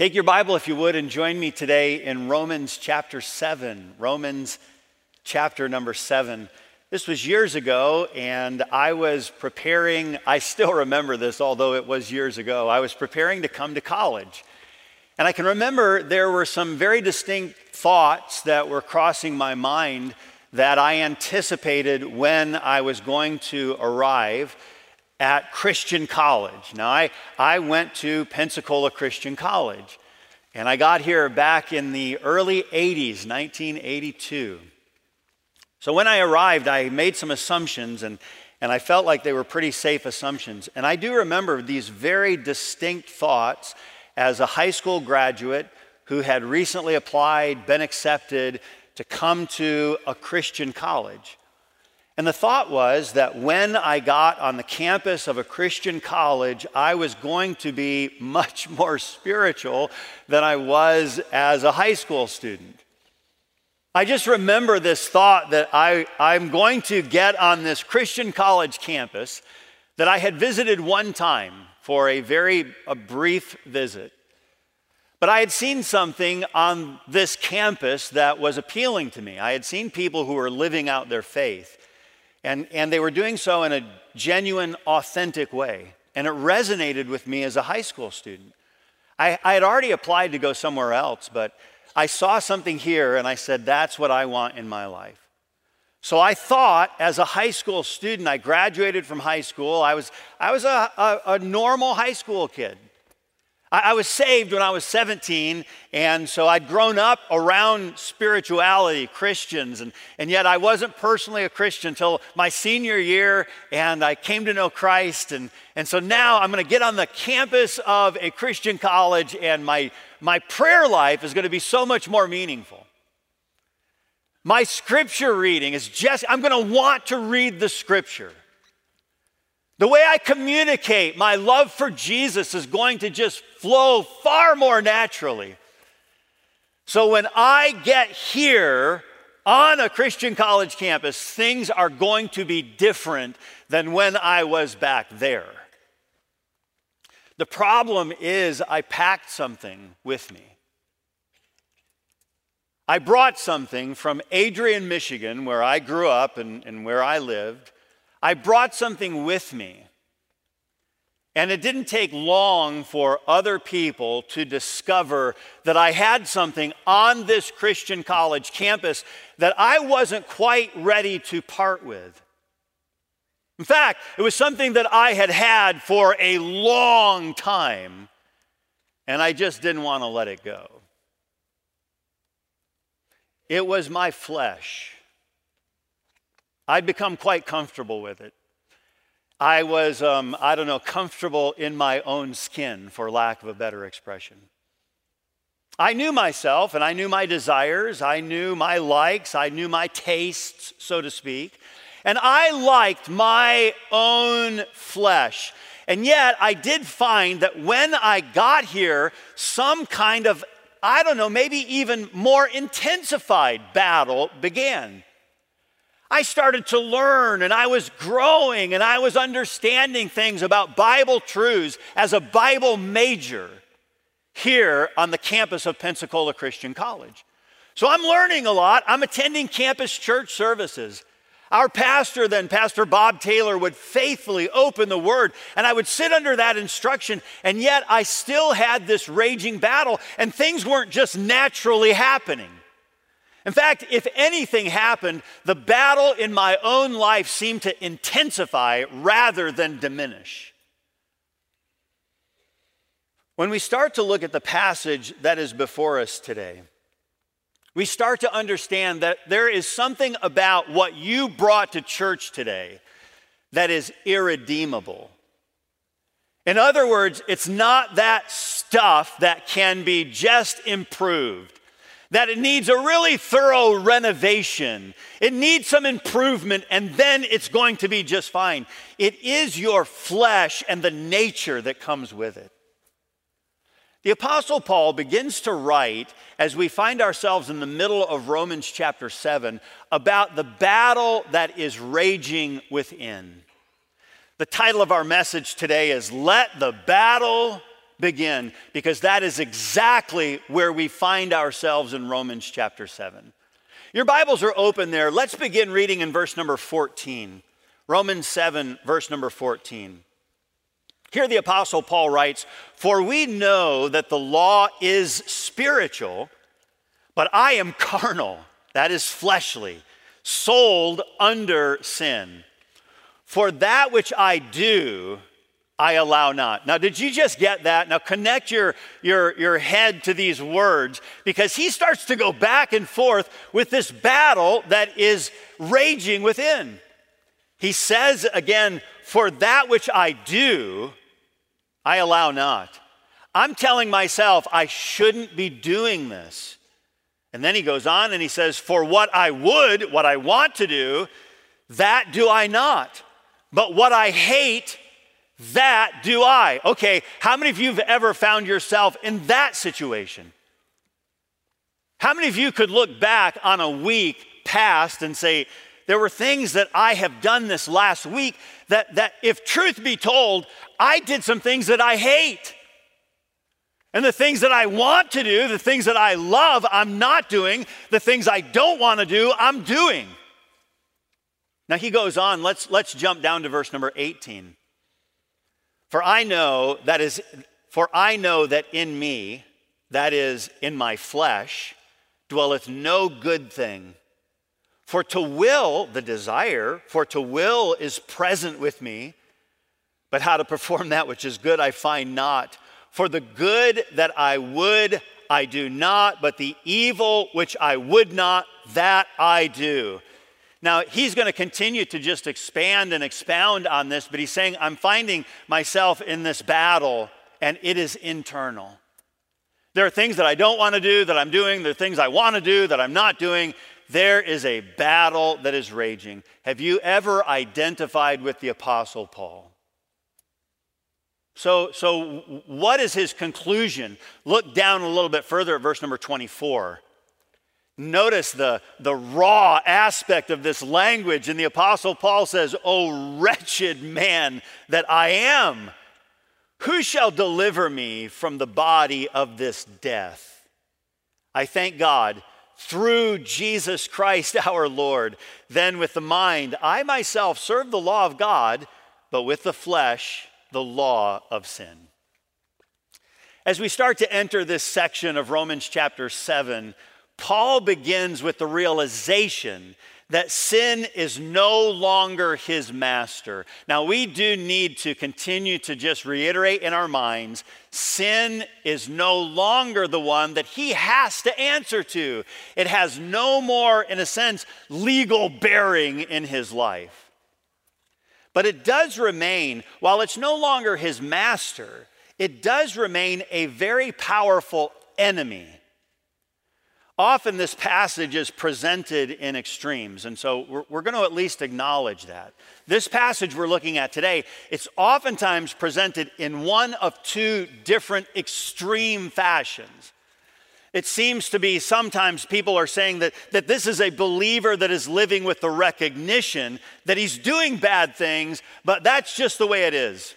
Take your Bible, if you would, and join me today in Romans chapter 7. Romans chapter number 7. This was years ago, and I was preparing, I still remember this, although it was years ago. I was preparing to come to college. And I can remember there were some very distinct thoughts that were crossing my mind that I anticipated when I was going to arrive at Christian College. Now, I, I went to Pensacola Christian College, and I got here back in the early 80s, 1982. So when I arrived, I made some assumptions, and, and I felt like they were pretty safe assumptions. And I do remember these very distinct thoughts as a high school graduate who had recently applied, been accepted to come to a Christian college. And the thought was that when I got on the campus of a Christian college, I was going to be much more spiritual than I was as a high school student. I just remember this thought that I, I'm going to get on this Christian college campus that I had visited one time for a very a brief visit. But I had seen something on this campus that was appealing to me. I had seen people who were living out their faith, and, and they were doing so in a genuine, authentic way. And it resonated with me as a high school student. I, I had already applied to go somewhere else, but I saw something here and I said, that's what I want in my life. So I thought as a high school student, I graduated from high school, I was, I was a, a, a normal high school kid. I, was saved when I was 17, and so I'd grown up around spirituality, Christians, and, and yet I wasn't personally a Christian until my senior year, and I came to know Christ. And, and so now I'm going to get on the campus of a Christian college, and my, my prayer life is going to be so much more meaningful. My scripture reading is just, I'm going to want to read the scripture. The way I communicate my love for Jesus is going to just flow far more naturally. So when I get here on a Christian college campus, things are going to be different than when I was back there. The problem is, I packed something with me. I brought something from Adrian, Michigan, where I grew up and, and where I lived. I brought something with me. And it didn't take long for other people to discover that I had something on this Christian college campus that I wasn't quite ready to part with. In fact, it was something that I had had for a long time, and I just didn't want to let it go. It was my flesh. I'd become quite comfortable with it. I was, um, I don't know, comfortable in my own skin, for lack of a better expression. I knew myself and I knew my desires, I knew my likes, I knew my tastes, so to speak. And I liked my own flesh. And yet, I did find that when I got here, some kind of, I don't know, maybe even more intensified battle began. I started to learn and I was growing and I was understanding things about Bible truths as a Bible major here on the campus of Pensacola Christian College. So I'm learning a lot. I'm attending campus church services. Our pastor, then, Pastor Bob Taylor, would faithfully open the word, and I would sit under that instruction, and yet I still had this raging battle, and things weren't just naturally happening. In fact, if anything happened, the battle in my own life seemed to intensify rather than diminish. When we start to look at the passage that is before us today, we start to understand that there is something about what you brought to church today that is irredeemable. In other words, it's not that stuff that can be just improved, that it needs a really thorough renovation. It needs some improvement, and then it's going to be just fine. It is your flesh and the nature that comes with it. The Apostle Paul begins to write as we find ourselves in the middle of Romans chapter 7 about the battle that is raging within. The title of our message today is Let the Battle begin because that is exactly where we find ourselves in Romans chapter 7. Your Bibles are open there. Let's begin reading in verse number 14. Romans 7, verse number 14. Here the Apostle Paul writes, For we know that the law is spiritual, but I am carnal, that is fleshly, sold under sin. For that which I do, I allow not. Now, did you just get that? Now, connect your, your, your head to these words because he starts to go back and forth with this battle that is raging within. He says again, For that which I do, I allow not. I'm telling myself I shouldn't be doing this. And then he goes on and he says, For what I would, what I want to do, that do I not. But what I hate, that do I. Okay, how many of you have ever found yourself in that situation? How many of you could look back on a week past and say, there were things that I have done this last week that, that, if truth be told, I did some things that I hate. And the things that I want to do, the things that I love, I'm not doing. The things I don't want to do, I'm doing. Now he goes on, let's, let's jump down to verse number 18. For I know that is for I know that in me, that is in my flesh, dwelleth no good thing. For to will, the desire, for to will is present with me, but how to perform that which is good I find not. For the good that I would, I do not, but the evil which I would not, that I do. Now, he's going to continue to just expand and expound on this, but he's saying, I'm finding myself in this battle, and it is internal. There are things that I don't want to do that I'm doing, there are things I want to do that I'm not doing. There is a battle that is raging. Have you ever identified with the Apostle Paul? So, so what is his conclusion? Look down a little bit further at verse number 24. Notice the, the raw aspect of this language. And the Apostle Paul says, Oh, wretched man that I am, who shall deliver me from the body of this death? I thank God through Jesus Christ our Lord. Then with the mind, I myself serve the law of God, but with the flesh, the law of sin. As we start to enter this section of Romans chapter 7, Paul begins with the realization that sin is no longer his master. Now, we do need to continue to just reiterate in our minds sin is no longer the one that he has to answer to. It has no more, in a sense, legal bearing in his life. But it does remain, while it's no longer his master, it does remain a very powerful enemy Often this passage is presented in extremes, and so we're, we're, going to at least acknowledge that. This passage we're looking at today, it's oftentimes presented in one of two different extreme fashions. It seems to be sometimes people are saying that, that this is a believer that is living with the recognition that he's doing bad things, but that's just the way it is.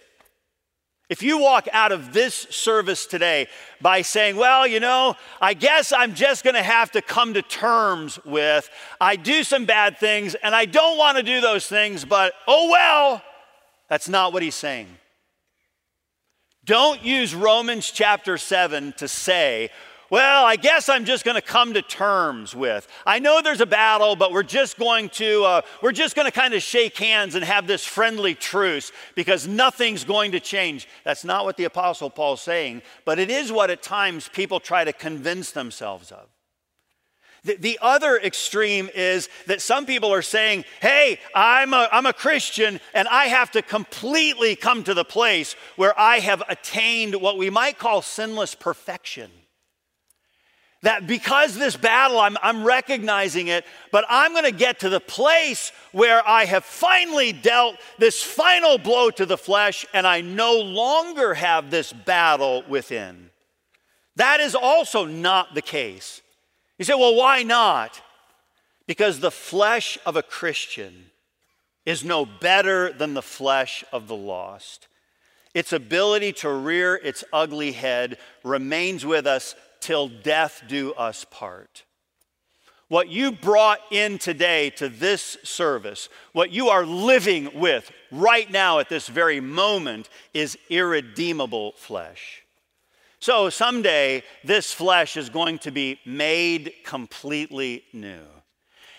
If you walk out of this service today by saying, well, you know, I guess I'm just going to have to come to terms with, I do some bad things and I don't want to do those things, but oh well, that's not what he's saying. Don't use Romans chapter 7 to say, well, I guess I'm just going to come to terms with. I know there's a battle, but we're just going to uh, we're just going to kind of shake hands and have this friendly truce because nothing's going to change. That's not what the apostle Paul's saying, but it is what at times people try to convince themselves of. The, the other extreme is that some people are saying, hey, I'm a, I'm a Christian and I have to completely come to the place where I have attained what we might call sinless perfection. That because this battle, I'm, I'm recognizing it, but I'm going to get to the place where I have finally dealt this final blow to the flesh and I no longer have this battle within. That is also not the case. You say, well, why not? Because the flesh of a Christian is no better than the flesh of the lost. its ability to rear its ugly head remains with us till death do us part. What you brought in today to this service, what you are living with right now at this very moment, is irredeemable flesh. So someday, this flesh is going to be made completely new.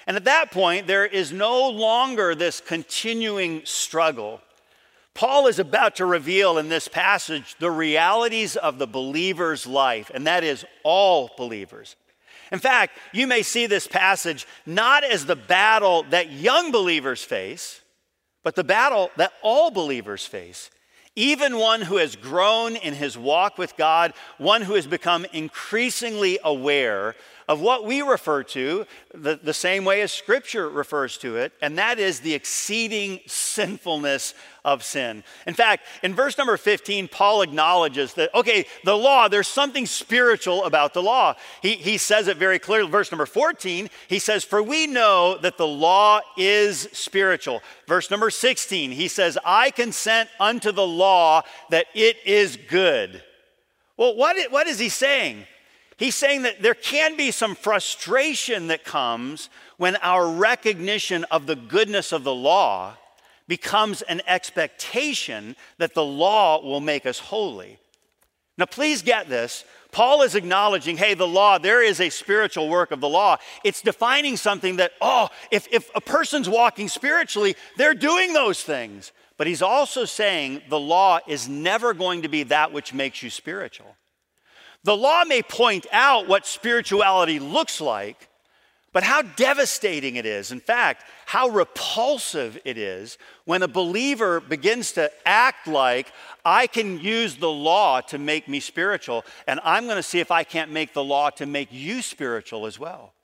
And at that point, there is no longer this continuing struggle. Paul is about to reveal in this passage the realities of the believer's life, and that is all believers. In fact, you may see this passage not as the battle that young believers face, but the battle that all believers face. Even one who has grown in his walk with God, one who has become increasingly aware of what we refer to the, the same way as Scripture refers to it, and that is the exceeding sinfulness of sin. In fact, in verse number 15, Paul acknowledges that, okay, the law, there's something spiritual about the law. He, he says it very clearly. Verse number 14, he says, For we know that the law is spiritual. Verse number 16, he says, I consent unto the law that it is good. Well, what, what is he saying? He's saying that there can be some frustration that comes when our recognition of the goodness of the law becomes an expectation that the law will make us holy. Now, please get this. Paul is acknowledging, hey, the law, there is a spiritual work of the law. It's defining something that, oh, if, if a person's walking spiritually, they're doing those things. But he's also saying the law is never going to be that which makes you spiritual. The law may point out what spirituality looks like, but how devastating it is, in fact, how repulsive it is when a believer begins to act like, I can use the law to make me spiritual, and I'm going to see if I can't make the law to make you spiritual as well.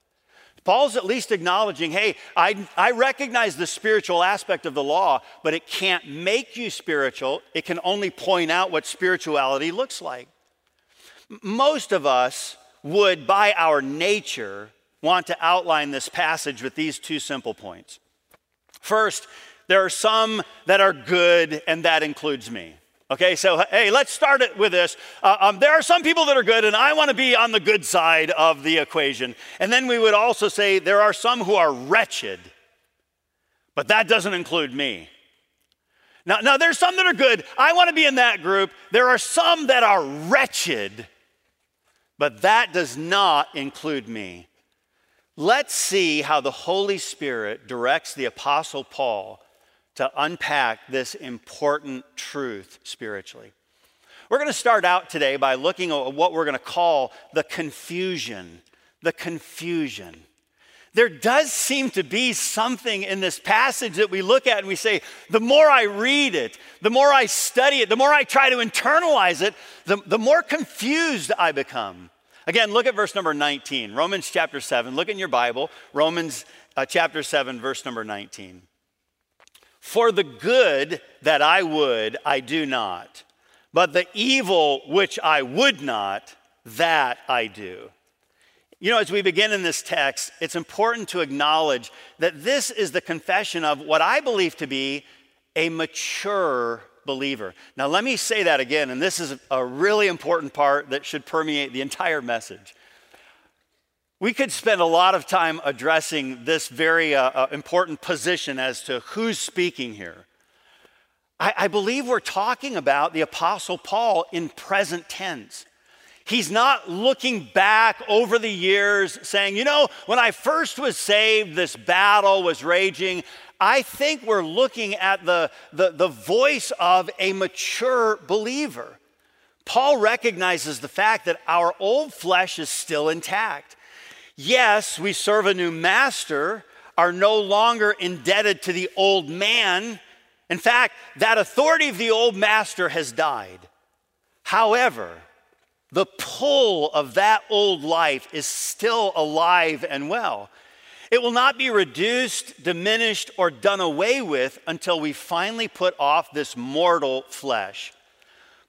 Paul's at least acknowledging, hey, I, I recognize the spiritual aspect of the law, but it can't make you spiritual. It can only point out what spirituality looks like. Most of us would, by our nature, want to outline this passage with these two simple points. First, there are some that are good, and that includes me. Okay, so hey, let's start it with this. Uh, um, there are some people that are good, and I want to be on the good side of the equation. And then we would also say there are some who are wretched, but that doesn't include me. Now, now there's some that are good. I want to be in that group. There are some that are wretched, but that does not include me. Let's see how the Holy Spirit directs the Apostle Paul to unpack this important truth spiritually. We're going to start out today by looking at what we're going to call the confusion. The confusion. There does seem to be something in this passage that we look at and we say, the more I read it, the more I study it, the more I try to internalize it, the, the more confused I become. Again, look at verse number 19, Romans chapter 7. Look in your Bible, Romans uh, chapter 7, verse number 19. For the good that I would, I do not, but the evil which I would not, that I do. You know, as we begin in this text, it's important to acknowledge that this is the confession of what I believe to be a mature believer. Now, let me say that again, and this is a really important part that should permeate the entire message. We could spend a lot of time addressing this very uh, uh, important position as to who's speaking here. I, I believe we're talking about the Apostle Paul in present tense. He's not looking back over the years saying, you know, when I first was saved, this battle was raging. I think we're looking at the, the, the voice of a mature believer. Paul recognizes the fact that our old flesh is still intact. Yes, we serve a new master, are no longer indebted to the old man. In fact, that authority of the old master has died. However, the pull of that old life is still alive and well. It will not be reduced, diminished, or done away with until we finally put off this mortal flesh.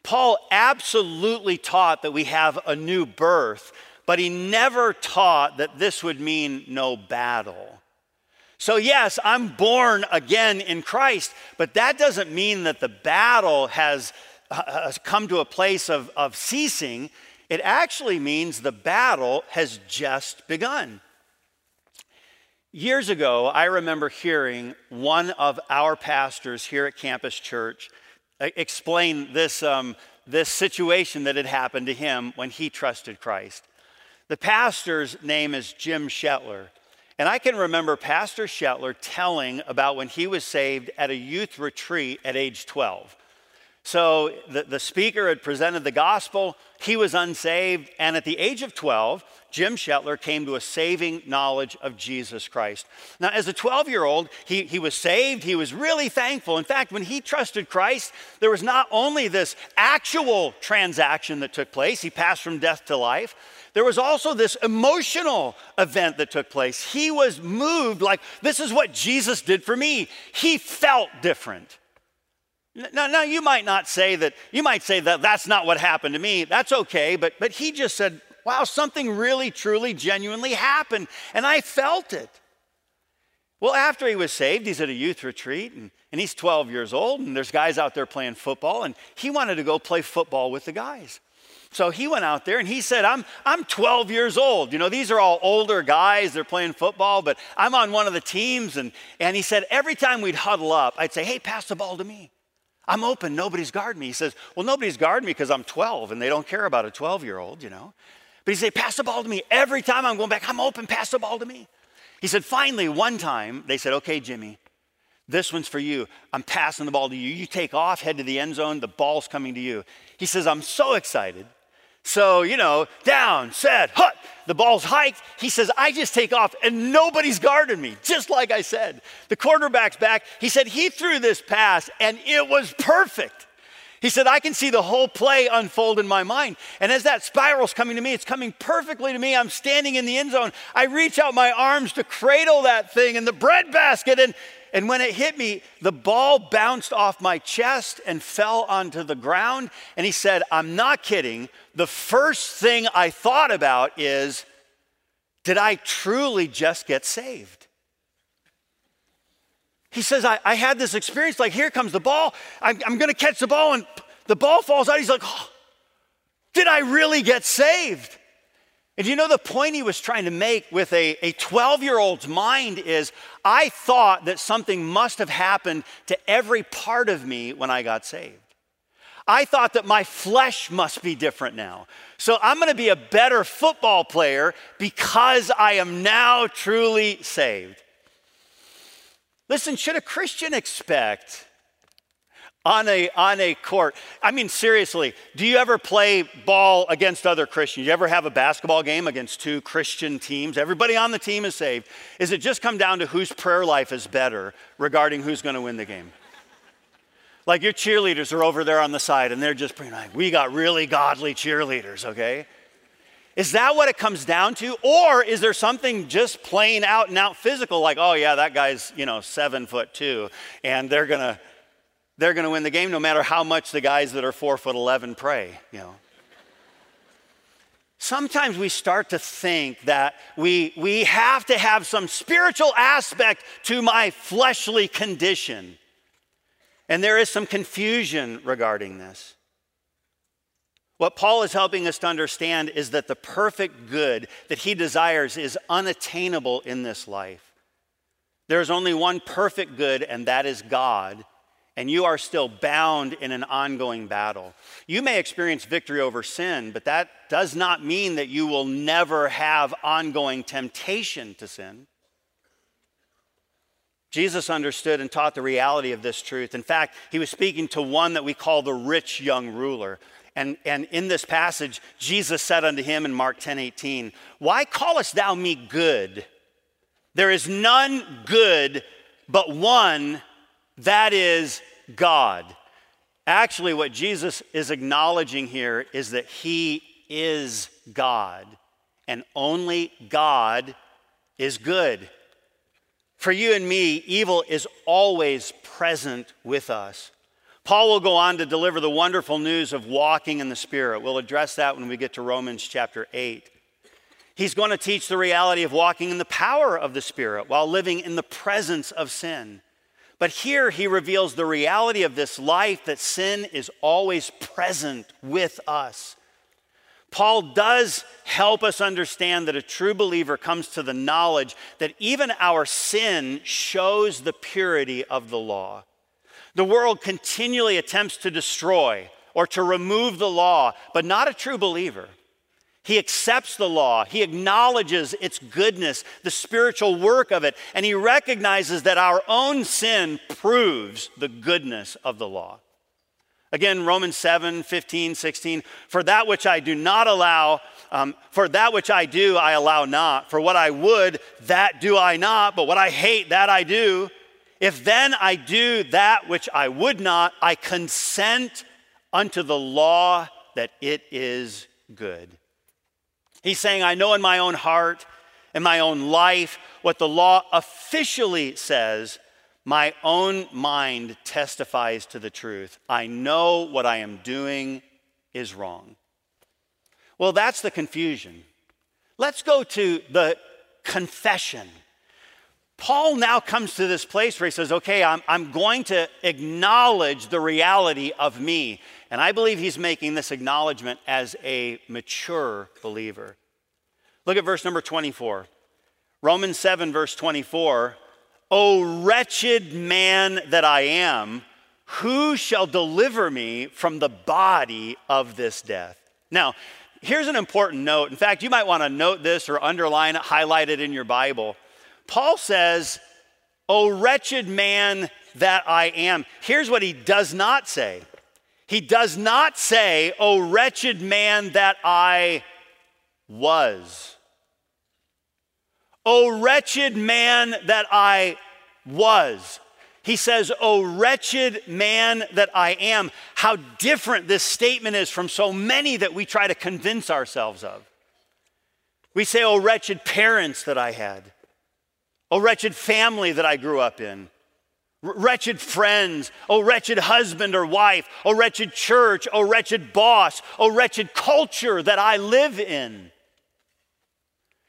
Paul absolutely taught that we have a new birth, but he never taught that this would mean no battle. So, yes, I'm born again in Christ, but that doesn't mean that the battle has uh, come to a place of, of ceasing, it actually means the battle has just begun. Years ago, I remember hearing one of our pastors here at Campus Church uh, explain this, um, this situation that had happened to him when he trusted Christ. The pastor's name is Jim Shetler. And I can remember Pastor Shetler telling about when he was saved at a youth retreat at age 12. So the, the speaker had presented the gospel, he was unsaved, and at the age of 12, Jim Shetler came to a saving knowledge of Jesus Christ. Now, as a 12 year old, he, he was saved. He was really thankful. In fact, when he trusted Christ, there was not only this actual transaction that took place, he passed from death to life, there was also this emotional event that took place. He was moved, like, this is what Jesus did for me. He felt different. Now, now you might not say that, you might say that that's not what happened to me. That's okay, but, but he just said, wow, something really, truly, genuinely happened, and I felt it. Well, after he was saved, he's at a youth retreat, and, and he's 12 years old, and there's guys out there playing football, and he wanted to go play football with the guys. So he went out there and he said, I'm, I'm 12 years old. You know, these are all older guys, they're playing football, but I'm on one of the teams. And, and he said, every time we'd huddle up, I'd say, Hey, pass the ball to me. I'm open, nobody's guarding me. He says, Well, nobody's guarding me because I'm 12 and they don't care about a 12 year old, you know. But he said, Pass the ball to me. Every time I'm going back, I'm open, pass the ball to me. He said, Finally, one time, they said, Okay, Jimmy, this one's for you. I'm passing the ball to you. You take off, head to the end zone, the ball's coming to you. He says, I'm so excited. So, you know, down, set, hut, the ball's hiked. He says, I just take off and nobody's guarding me, just like I said. The quarterback's back. He said, he threw this pass and it was perfect. He said, I can see the whole play unfold in my mind. And as that spiral's coming to me, it's coming perfectly to me. I'm standing in the end zone. I reach out my arms to cradle that thing in the bread basket, and and when it hit me, the ball bounced off my chest and fell onto the ground. And he said, I'm not kidding. The first thing I thought about is, did I truly just get saved? He says, I, I had this experience like, here comes the ball. I'm, I'm going to catch the ball, and the ball falls out. He's like, oh, did I really get saved? And you know the point he was trying to make with a 12 year old's mind is I thought that something must have happened to every part of me when I got saved. I thought that my flesh must be different now. So I'm going to be a better football player because I am now truly saved. Listen, should a Christian expect on a, on a court. I mean, seriously, do you ever play ball against other Christians? You ever have a basketball game against two Christian teams? Everybody on the team is saved. Is it just come down to whose prayer life is better regarding who's going to win the game? Like your cheerleaders are over there on the side and they're just praying, like, we got really godly cheerleaders, okay? Is that what it comes down to? Or is there something just plain out and out physical, like, oh yeah, that guy's, you know, seven foot two, and they're gonna they're going to win the game no matter how much the guys that are four foot 11 pray, you know. Sometimes we start to think that we, we have to have some spiritual aspect to my fleshly condition. And there is some confusion regarding this. What Paul is helping us to understand is that the perfect good that he desires is unattainable in this life. There is only one perfect good, and that is God and you are still bound in an ongoing battle. You may experience victory over sin, but that does not mean that you will never have ongoing temptation to sin. Jesus understood and taught the reality of this truth. In fact, he was speaking to one that we call the rich young ruler. And, and in this passage, Jesus said unto him in Mark 10 18, Why callest thou me good? There is none good but one that is God. Actually, what Jesus is acknowledging here is that He is God, and only God is good. For you and me, evil is always present with us. Paul will go on to deliver the wonderful news of walking in the Spirit. We'll address that when we get to Romans chapter 8. He's going to teach the reality of walking in the power of the Spirit while living in the presence of sin. But here he reveals the reality of this life that sin is always present with us. Paul does help us understand that a true believer comes to the knowledge that even our sin shows the purity of the law. The world continually attempts to destroy or to remove the law, but not a true believer. He accepts the law, he acknowledges its goodness, the spiritual work of it, and he recognizes that our own sin proves the goodness of the law. Again, Romans 7 15, 16. For that which I do not allow, um, for that which I do, I allow not. For what I would, that do I not. But what I hate, that I do. If then I do that which I would not, I consent unto the law that it is good. He's saying, I know in my own heart, in my own life, what the law officially says my own mind testifies to the truth. I know what I am doing is wrong. Well, that's the confusion. Let's go to the confession. Paul now comes to this place where he says, Okay, I'm, I'm going to acknowledge the reality of me. And I believe he's making this acknowledgement as a mature believer. Look at verse number 24. Romans 7, verse 24 O wretched man that I am, who shall deliver me from the body of this death? Now, here's an important note. In fact, you might want to note this or underline it, highlight it in your Bible. Paul says, O wretched man that I am. Here's what he does not say. He does not say, O wretched man that I was. O wretched man that I was. He says, O wretched man that I am. How different this statement is from so many that we try to convince ourselves of. We say, O wretched parents that I had. O wretched family that I grew up in. Wretched friends, O wretched husband or wife, O wretched church, O wretched boss, O wretched culture that I live in.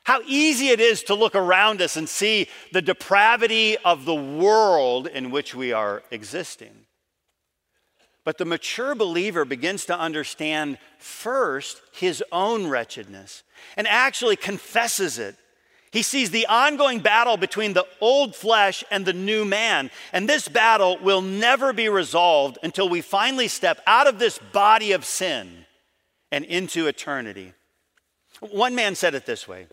How easy it is to look around us and see the depravity of the world in which we are existing. But the mature believer begins to understand first his own wretchedness and actually confesses it. He sees the ongoing battle between the old flesh and the new man. And this battle will never be resolved until we finally step out of this body of sin and into eternity. One man said it this way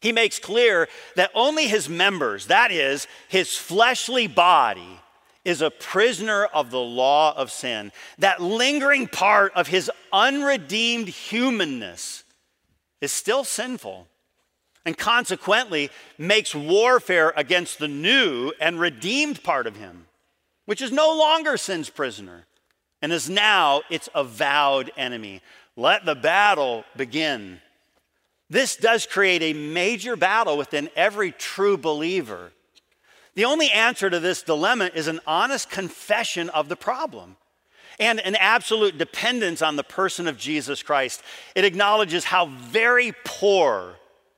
he makes clear that only his members, that is, his fleshly body, is a prisoner of the law of sin. That lingering part of his unredeemed humanness is still sinful and consequently makes warfare against the new and redeemed part of him, which is no longer sin's prisoner and is now its avowed enemy. Let the battle begin. This does create a major battle within every true believer. The only answer to this dilemma is an honest confession of the problem and an absolute dependence on the person of Jesus Christ. It acknowledges how very poor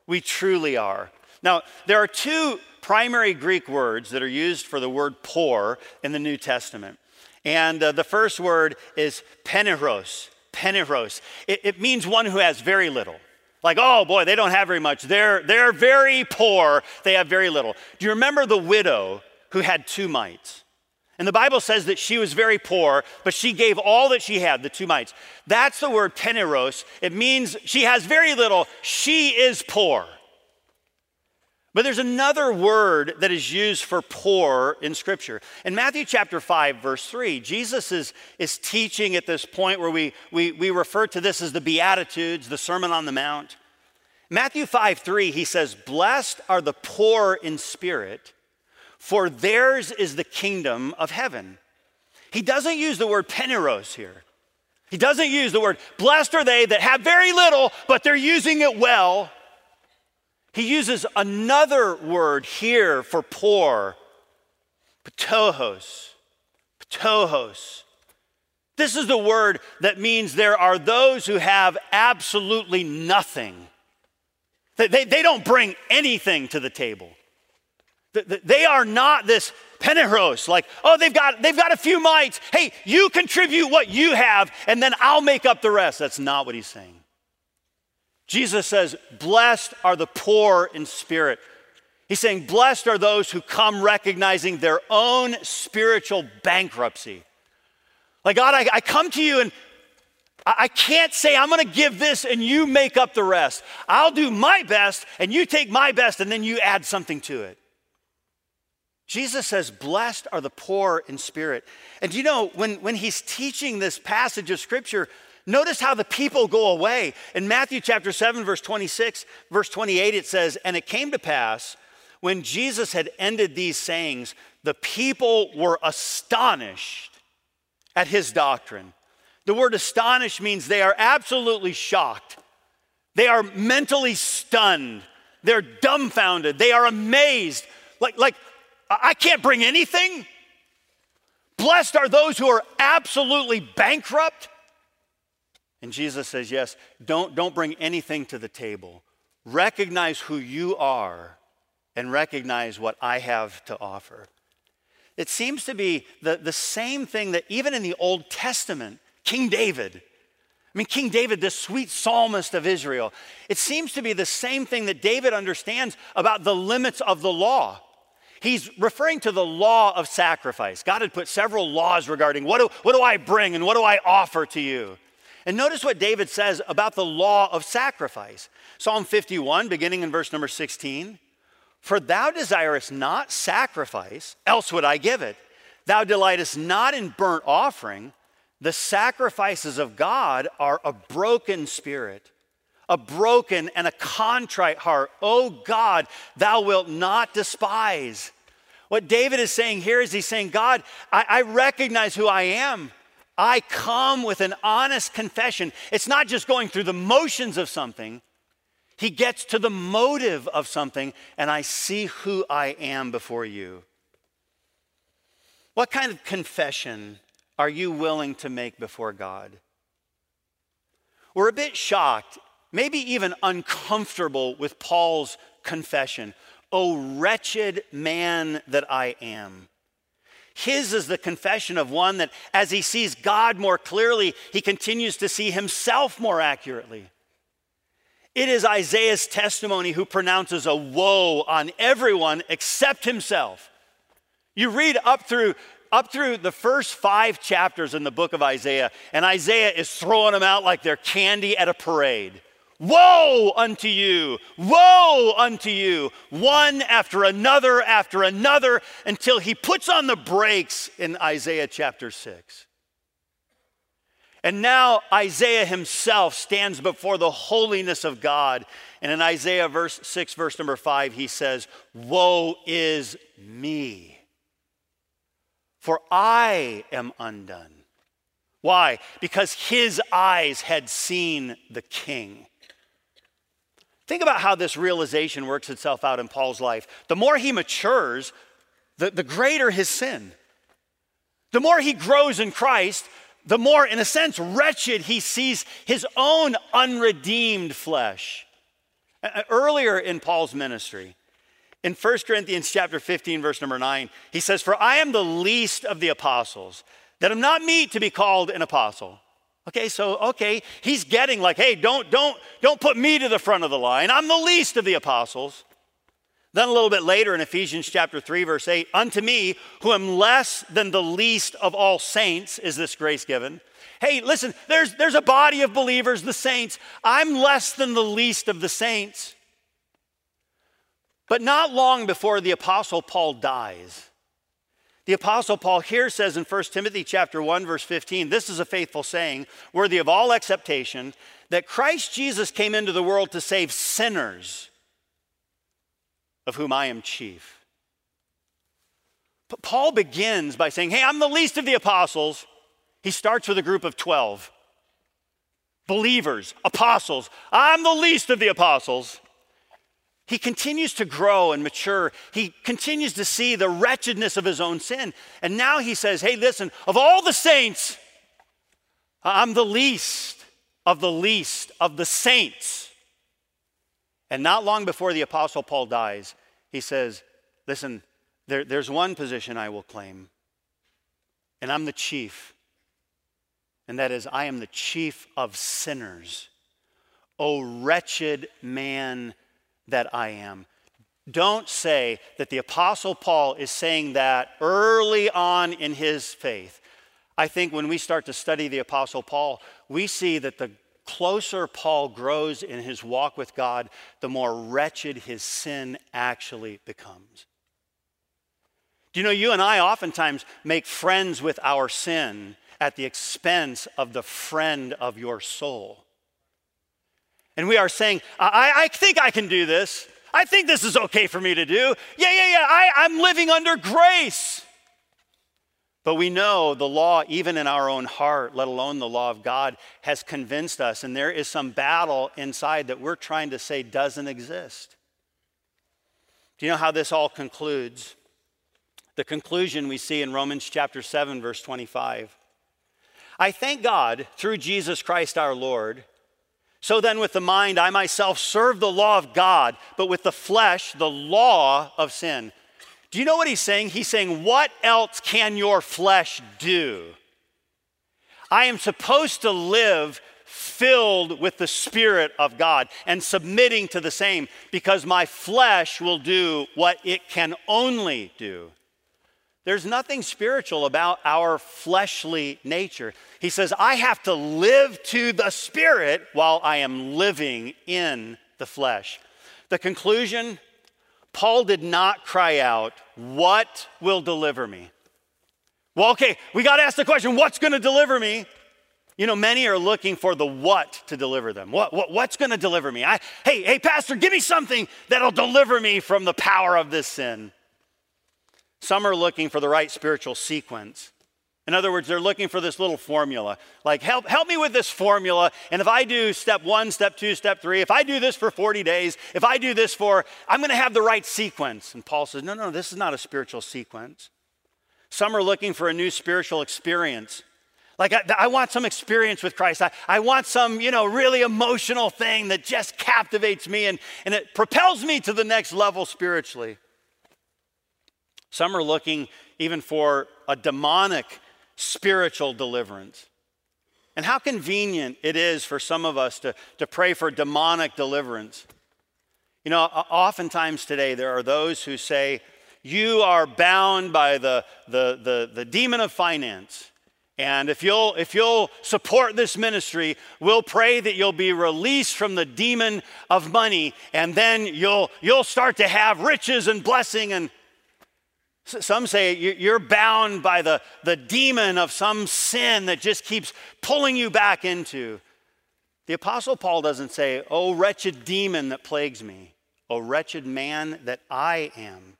we truly are. Now, there are two primary Greek words that are used for the word poor in the New Testament. And uh, the first word is peneros. Peneros. It, it means one who has very little. Like, oh boy, they don't have very much. They're, they're very poor. They have very little. Do you remember the widow who had two mites? And the Bible says that she was very poor, but she gave all that she had, the two mites. That's the word peneros. It means she has very little. She is poor. But there's another word that is used for poor in Scripture. In Matthew chapter 5, verse 3, Jesus is, is teaching at this point where we, we, we refer to this as the Beatitudes, the Sermon on the Mount. Matthew 5, 3, he says, Blessed are the poor in spirit, for theirs is the kingdom of heaven. He doesn't use the word peneros here. He doesn't use the word, blessed are they that have very little, but they're using it well. He uses another word here for poor, ptochos. Ptochos. This is the word that means there are those who have absolutely nothing. They, they, they don't bring anything to the table. They are not this penteros, like, oh, they've got, they've got a few mites. Hey, you contribute what you have, and then I'll make up the rest. That's not what he's saying. Jesus says, Blessed are the poor in spirit. He's saying, Blessed are those who come recognizing their own spiritual bankruptcy. Like, God, I, I come to you and I can't say I'm going to give this and you make up the rest. I'll do my best and you take my best and then you add something to it. Jesus says, Blessed are the poor in spirit. And you know, when, when he's teaching this passage of scripture, notice how the people go away. In Matthew chapter 7, verse 26, verse 28, it says, And it came to pass when Jesus had ended these sayings, the people were astonished at his doctrine. The word astonished means they are absolutely shocked. They are mentally stunned. They're dumbfounded. They are amazed. Like, like I can't bring anything. Blessed are those who are absolutely bankrupt. And Jesus says, Yes, don't, don't bring anything to the table. Recognize who you are and recognize what I have to offer. It seems to be the, the same thing that even in the Old Testament, King David, I mean, King David, the sweet psalmist of Israel, it seems to be the same thing that David understands about the limits of the law. He's referring to the law of sacrifice. God had put several laws regarding what do, what do I bring and what do I offer to you. And notice what David says about the law of sacrifice. Psalm 51, beginning in verse number 16 For thou desirest not sacrifice, else would I give it. Thou delightest not in burnt offering. The sacrifices of God are a broken spirit, a broken and a contrite heart. Oh God, thou wilt not despise. What David is saying here is he's saying, God, I, I recognize who I am. I come with an honest confession. It's not just going through the motions of something, he gets to the motive of something, and I see who I am before you. What kind of confession are you willing to make before God? We're a bit shocked, maybe even uncomfortable with Paul's confession. Oh, wretched man that I am. His is the confession of one that, as he sees God more clearly, he continues to see himself more accurately. It is Isaiah's testimony who pronounces a woe on everyone except himself. You read up through up through the first five chapters in the book of Isaiah, and Isaiah is throwing them out like they're candy at a parade. Woe unto you! Woe unto you! One after another after another until he puts on the brakes in Isaiah chapter 6. And now Isaiah himself stands before the holiness of God. And in Isaiah verse 6, verse number 5, he says, Woe is me! for I am undone. Why? Because his eyes had seen the king. Think about how this realization works itself out in Paul's life. The more he matures, the, the greater his sin. The more he grows in Christ, the more, in a sense, wretched he sees his own unredeemed flesh. Earlier in Paul's ministry, in 1 Corinthians chapter 15, verse number 9, he says, For I am the least of the apostles, that am not meet to be called an apostle. Okay, so okay, he's getting like, hey, don't, don't, don't put me to the front of the line. I'm the least of the apostles. Then a little bit later in Ephesians chapter 3, verse 8, unto me, who am less than the least of all saints, is this grace given. Hey, listen, there's, there's a body of believers, the saints. I'm less than the least of the saints. But not long before the apostle Paul dies, the apostle Paul here says in 1 Timothy chapter 1 verse 15, this is a faithful saying, worthy of all acceptation, that Christ Jesus came into the world to save sinners, of whom I am chief. But Paul begins by saying, "Hey, I'm the least of the apostles." He starts with a group of 12 believers, apostles. I'm the least of the apostles. He continues to grow and mature. He continues to see the wretchedness of his own sin. And now he says, Hey, listen, of all the saints, I'm the least of the least of the saints. And not long before the Apostle Paul dies, he says, listen, there, there's one position I will claim, and I'm the chief, and that is I am the chief of sinners. O wretched man that I am. Don't say that the Apostle Paul is saying that early on in his faith. I think when we start to study the Apostle Paul, we see that the closer Paul grows in his walk with God, the more wretched his sin actually becomes. Do you know, you and I oftentimes make friends with our sin at the expense of the friend of your soul. And we are saying, I, I think I can do this. I think this is okay for me to do. Yeah, yeah, yeah, I, I'm living under grace. But we know the law, even in our own heart, let alone the law of God, has convinced us, and there is some battle inside that we're trying to say doesn't exist. Do you know how this all concludes? The conclusion we see in Romans chapter 7, verse 25. I thank God through Jesus Christ our Lord. So then, with the mind, I myself serve the law of God, but with the flesh, the law of sin. Do you know what he's saying? He's saying, What else can your flesh do? I am supposed to live filled with the Spirit of God and submitting to the same because my flesh will do what it can only do. There's nothing spiritual about our fleshly nature. He says, I have to live to the Spirit while I am living in the flesh. The conclusion Paul did not cry out, What will deliver me? Well, okay, we got to ask the question what's going to deliver me? You know, many are looking for the what to deliver them. What, what what's going to deliver me? I, hey, hey, Pastor, give me something that'll deliver me from the power of this sin. Some are looking for the right spiritual sequence. In other words, they're looking for this little formula. Like, help, help me with this formula. And if I do step one, step two, step three, if I do this for 40 days, if I do this for, I'm going to have the right sequence. And Paul says, no, no, this is not a spiritual sequence. Some are looking for a new spiritual experience. Like, I, I want some experience with Christ. I, I want some, you know, really emotional thing that just captivates me and, and it propels me to the next level spiritually. Some are looking even for a demonic spiritual deliverance. And how convenient it is for some of us to, to pray for demonic deliverance. You know, oftentimes today there are those who say, You are bound by the, the, the, the demon of finance. And if you'll, if you'll support this ministry, we'll pray that you'll be released from the demon of money, and then you'll, you'll start to have riches and blessing. And some say you're bound by the, the demon of some sin that just keeps pulling you back into. The Apostle Paul doesn't say, Oh, wretched demon that plagues me, oh, wretched man that I am.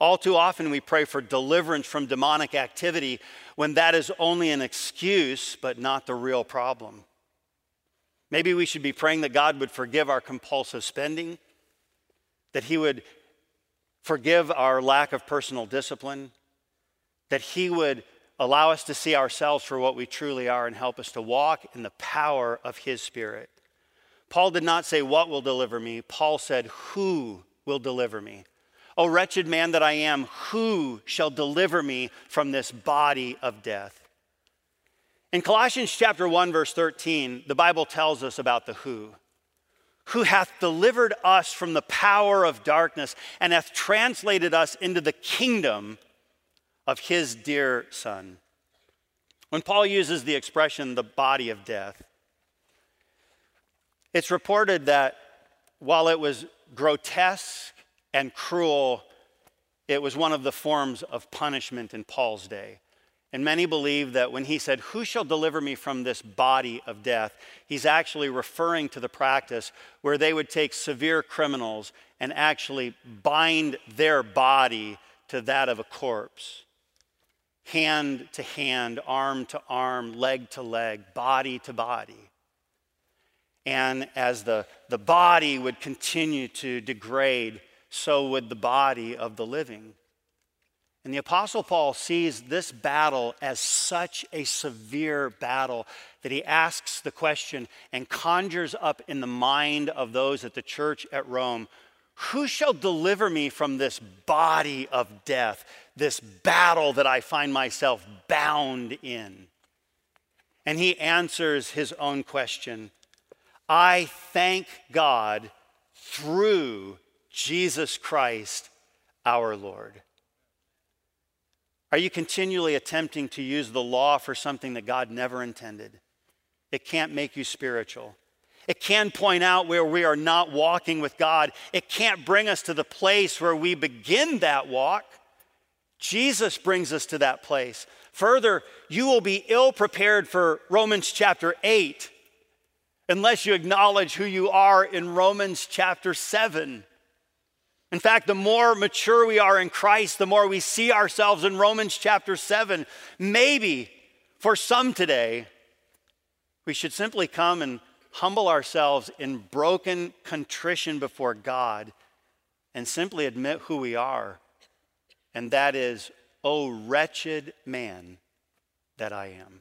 All too often we pray for deliverance from demonic activity when that is only an excuse, but not the real problem. Maybe we should be praying that God would forgive our compulsive spending, that He would forgive our lack of personal discipline, that He would allow us to see ourselves for what we truly are and help us to walk in the power of His Spirit. Paul did not say, What will deliver me? Paul said, Who will deliver me? O wretched man that I am, who shall deliver me from this body of death? In Colossians chapter 1 verse 13, the Bible tells us about the who who hath delivered us from the power of darkness and hath translated us into the kingdom of his dear Son. When Paul uses the expression the body of death, it's reported that while it was grotesque and cruel, it was one of the forms of punishment in Paul's day. And many believe that when he said, Who shall deliver me from this body of death? he's actually referring to the practice where they would take severe criminals and actually bind their body to that of a corpse. Hand to hand, arm to arm, leg to leg, body to body. And as the, the body would continue to degrade, so would the body of the living. And the Apostle Paul sees this battle as such a severe battle that he asks the question and conjures up in the mind of those at the church at Rome Who shall deliver me from this body of death, this battle that I find myself bound in? And he answers his own question I thank God through Jesus Christ our Lord. Are you continually attempting to use the law for something that God never intended? It can't make you spiritual. It can point out where we are not walking with God. It can't bring us to the place where we begin that walk. Jesus brings us to that place. Further, you will be ill prepared for Romans chapter 8 unless you acknowledge who you are in Romans chapter 7. In fact, the more mature we are in Christ, the more we see ourselves in Romans chapter 7. Maybe for some today, we should simply come and humble ourselves in broken contrition before God and simply admit who we are. And that is, oh, wretched man that I am.